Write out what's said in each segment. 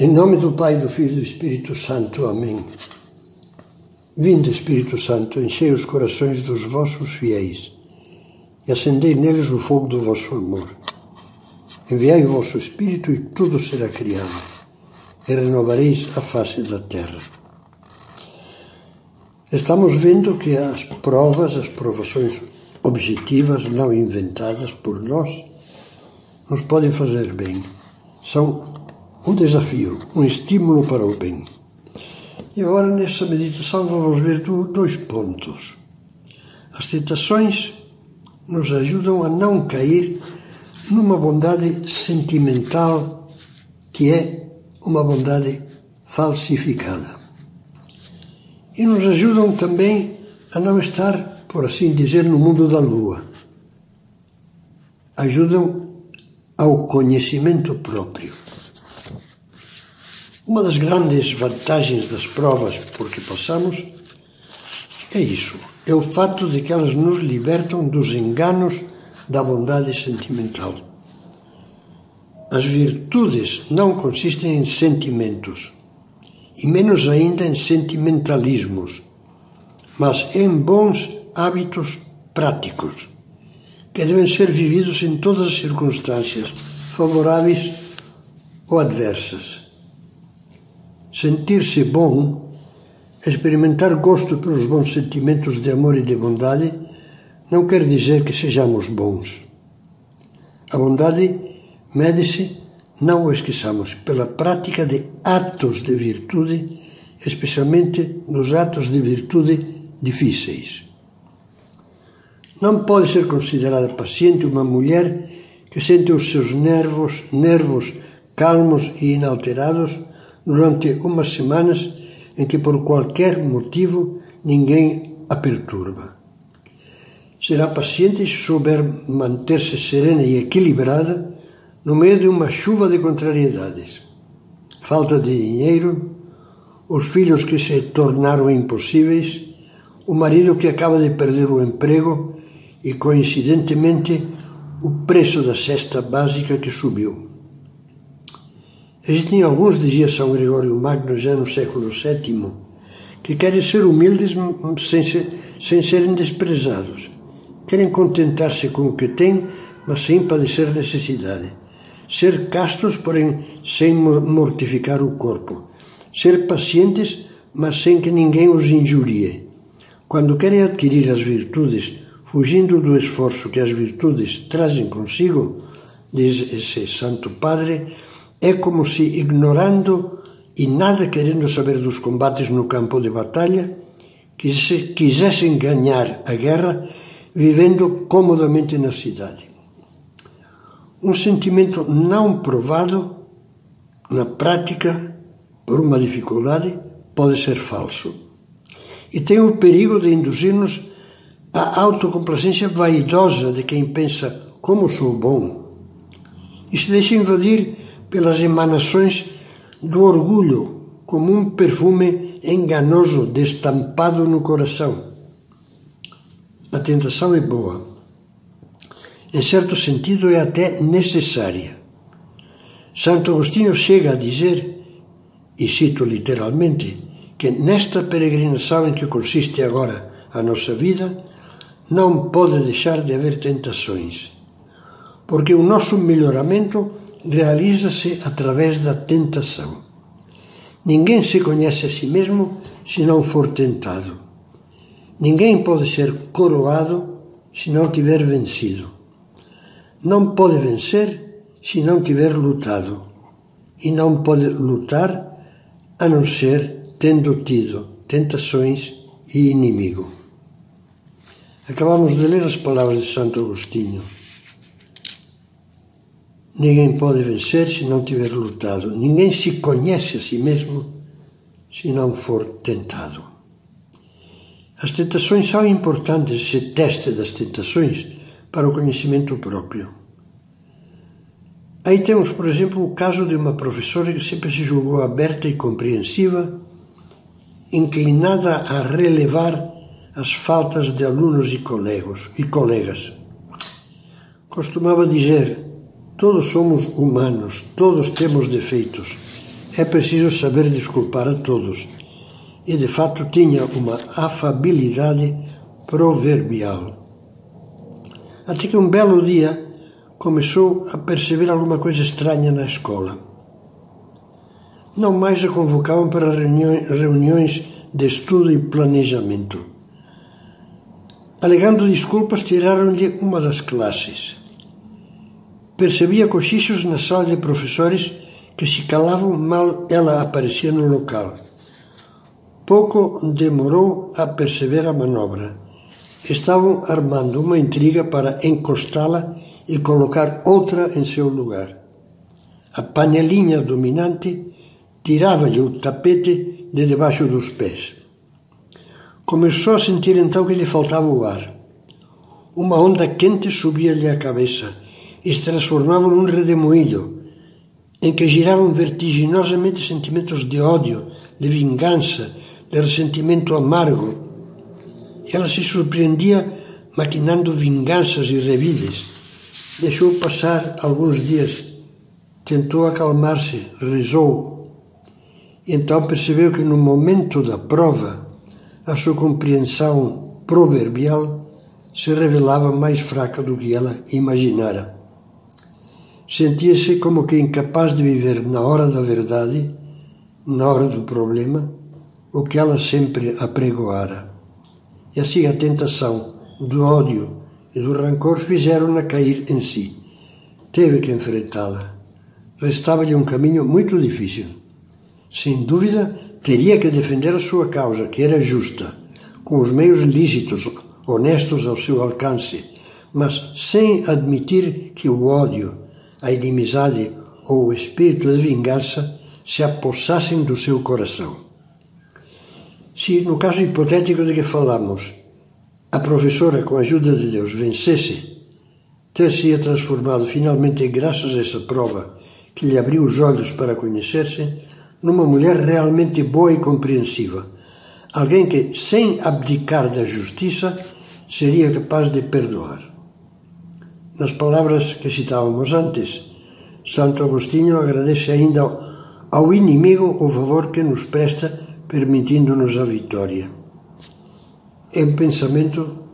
Em nome do Pai, do Filho e do Espírito Santo. Amém. Vinde, Espírito Santo, enchei os corações dos vossos fiéis e acendei neles o fogo do vosso amor. Enviai o vosso Espírito e tudo será criado, e renovareis a face da terra. Estamos vendo que as provas, as provações objetivas, não inventadas por nós, nos podem fazer bem. São um desafio, um estímulo para o bem. E agora, nessa meditação, vamos ver dois pontos. As tentações nos ajudam a não cair numa bondade sentimental que é uma bondade falsificada. E nos ajudam também a não estar, por assim dizer, no mundo da lua. Ajudam ao conhecimento próprio. Uma das grandes vantagens das provas por que passamos é isso: é o fato de que elas nos libertam dos enganos da bondade sentimental. As virtudes não consistem em sentimentos, e menos ainda em sentimentalismos, mas em bons hábitos práticos, que devem ser vividos em todas as circunstâncias, favoráveis ou adversas. Sentir-se bom, experimentar gosto pelos bons sentimentos de amor e de bondade, não quer dizer que sejamos bons. A bondade mede-se, não o esqueçamos, pela prática de atos de virtude, especialmente nos atos de virtude difíceis. Não pode ser considerada paciente uma mulher que sente os seus nervos, nervos calmos e inalterados durante umas semanas em que por qualquer motivo ninguém a perturba. Será paciente se souber manter-se serena e equilibrada no meio de uma chuva de contrariedades. Falta de dinheiro, os filhos que se tornaram impossíveis, o marido que acaba de perder o emprego e, coincidentemente, o preço da cesta básica que subiu. Existem alguns, dizia São Gregório Magno já no século VII, que querem ser humildes sem, ser, sem serem desprezados. Querem contentar-se com o que têm, mas sem padecer necessidade. Ser castos, porém sem mortificar o corpo. Ser pacientes, mas sem que ninguém os injurie. Quando querem adquirir as virtudes, fugindo do esforço que as virtudes trazem consigo, diz esse Santo Padre, é como se, ignorando e nada querendo saber dos combates no campo de batalha, quisessem ganhar a guerra vivendo comodamente na cidade. Um sentimento não provado na prática por uma dificuldade pode ser falso e tem o perigo de induzir-nos à autocomplacência vaidosa de quem pensa como sou bom e se deixa invadir pelas emanações do orgulho, como um perfume enganoso destampado no coração. A tentação é boa. Em certo sentido, é até necessária. Santo Agostinho chega a dizer, e cito literalmente, que nesta peregrinação em que consiste agora a nossa vida, não pode deixar de haver tentações, porque o nosso melhoramento realiza-se através da tentação. Ninguém se conhece a si mesmo se não for tentado. Ninguém pode ser coroado se não tiver vencido. Não pode vencer se não tiver lutado. E não pode lutar a não ser tendo tido tentações e inimigo. Acabamos de ler as palavras de Santo Agostinho. Ninguém pode vencer se não tiver lutado. Ninguém se conhece a si mesmo se não for tentado. As tentações são importantes, esse teste das tentações, para o conhecimento próprio. Aí temos, por exemplo, o caso de uma professora que sempre se julgou aberta e compreensiva, inclinada a relevar as faltas de alunos e colegas. E colegas. Costumava dizer: Todos somos humanos, todos temos defeitos. é preciso saber desculpar a todos. E de fato tinha uma afabilidade proverbial. Até que um belo dia começou a perceber alguma coisa estranha na escola. Não mais a convocavam para reuniões de estudo e planejamento. Alegando desculpas, tiraram-lhe uma das classes. Percebia cochichos na sala de professores que se calavam mal ela aparecia no local. Pouco demorou a perceber a manobra. Estavam armando uma intriga para encostá-la e colocar outra em seu lugar. A panelinha dominante tirava-lhe o tapete de debaixo dos pés. Começou a sentir então que lhe faltava o ar. Uma onda quente subia-lhe à cabeça e se transformava num redemoinho, em que giravam vertiginosamente sentimentos de ódio, de vingança, de ressentimento amargo. Ela se surpreendia maquinando vinganças revides. Deixou passar alguns dias, tentou acalmar-se, rezou. Então percebeu que no momento da prova, a sua compreensão proverbial se revelava mais fraca do que ela imaginara. Sentia-se como que incapaz de viver na hora da verdade, na hora do problema, o que ela sempre apregoara. E assim a tentação do ódio e do rancor fizeram-na cair em si. Teve que enfrentá-la. Restava-lhe um caminho muito difícil. Sem dúvida, teria que defender a sua causa, que era justa, com os meios lícitos, honestos ao seu alcance, mas sem admitir que o ódio, a inimizade ou o espírito de vingança se apossassem do seu coração. Se, no caso hipotético de que falamos, a professora, com a ajuda de Deus, vencesse, ter-se-ia transformado finalmente, graças a essa prova que lhe abriu os olhos para conhecer-se, numa mulher realmente boa e compreensiva, alguém que, sem abdicar da justiça, seria capaz de perdoar. Nas palavras que citávamos antes, Santo Agostinho agradece ainda ao inimigo o favor que nos presta, permitindo-nos a vitória. É um pensamento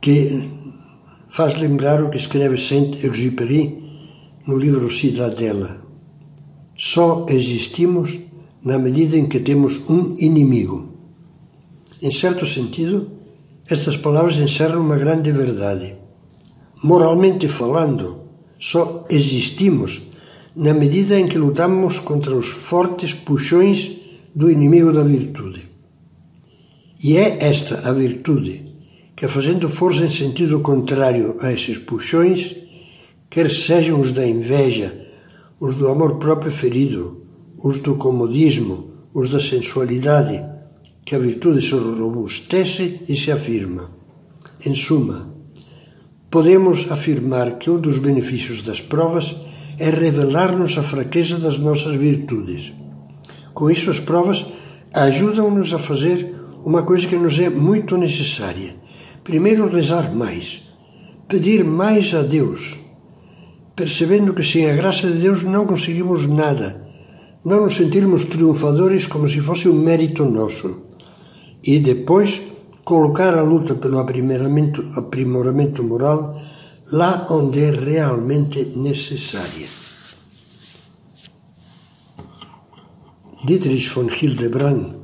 que faz lembrar o que escreve Saint-Exupéry no livro Cidadela. Só existimos na medida em que temos um inimigo. Em certo sentido, estas palavras encerram uma grande verdade. Moralmente falando, só existimos na medida em que lutamos contra os fortes puxões do inimigo da virtude. E é esta a virtude que, fazendo força em sentido contrário a esses puxões, quer sejam os da inveja, os do amor próprio ferido, os do comodismo, os da sensualidade, que a virtude se robustece e se afirma. Em suma, podemos afirmar que um dos benefícios das provas é revelar-nos a fraqueza das nossas virtudes. Com isso, as provas ajudam-nos a fazer uma coisa que nos é muito necessária. Primeiro, rezar mais, pedir mais a Deus percebendo que sem a graça de Deus não conseguimos nada, não nos sentirmos triunfadores como se fosse um mérito nosso. E depois colocar a luta pelo aprimoramento, aprimoramento moral lá onde é realmente necessária. Dietrich von Hildebrand,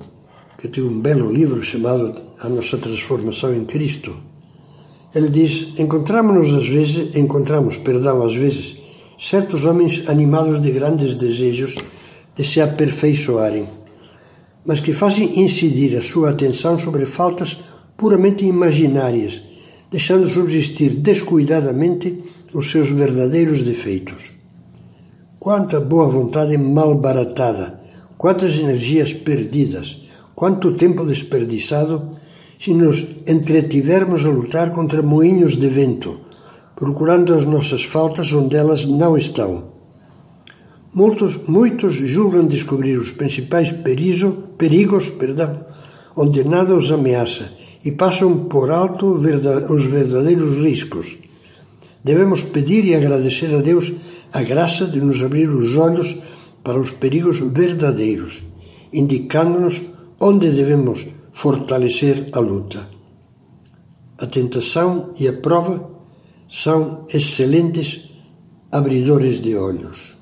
que tem um belo livro chamado A Nossa Transformação em Cristo, ele diz: encontramos-nos às vezes, encontramos, perdão, às vezes, certos homens animados de grandes desejos de se aperfeiçoarem, mas que fazem incidir a sua atenção sobre faltas puramente imaginárias, deixando subsistir descuidadamente os seus verdadeiros defeitos. Quanta boa vontade mal baratada, quantas energias perdidas, quanto tempo desperdiçado se nos entretivermos a lutar contra moinhos de vento, procurando as nossas faltas onde elas não estão. Muitos, muitos julgam descobrir os principais perizo, perigos perdão, onde nada os ameaça e passam por alto os verdadeiros riscos. Devemos pedir e agradecer a Deus a graça de nos abrir os olhos para os perigos verdadeiros, indicando-nos onde devemos fortalecer a luta. A tentação e a prova são excelentes abridores de olhos.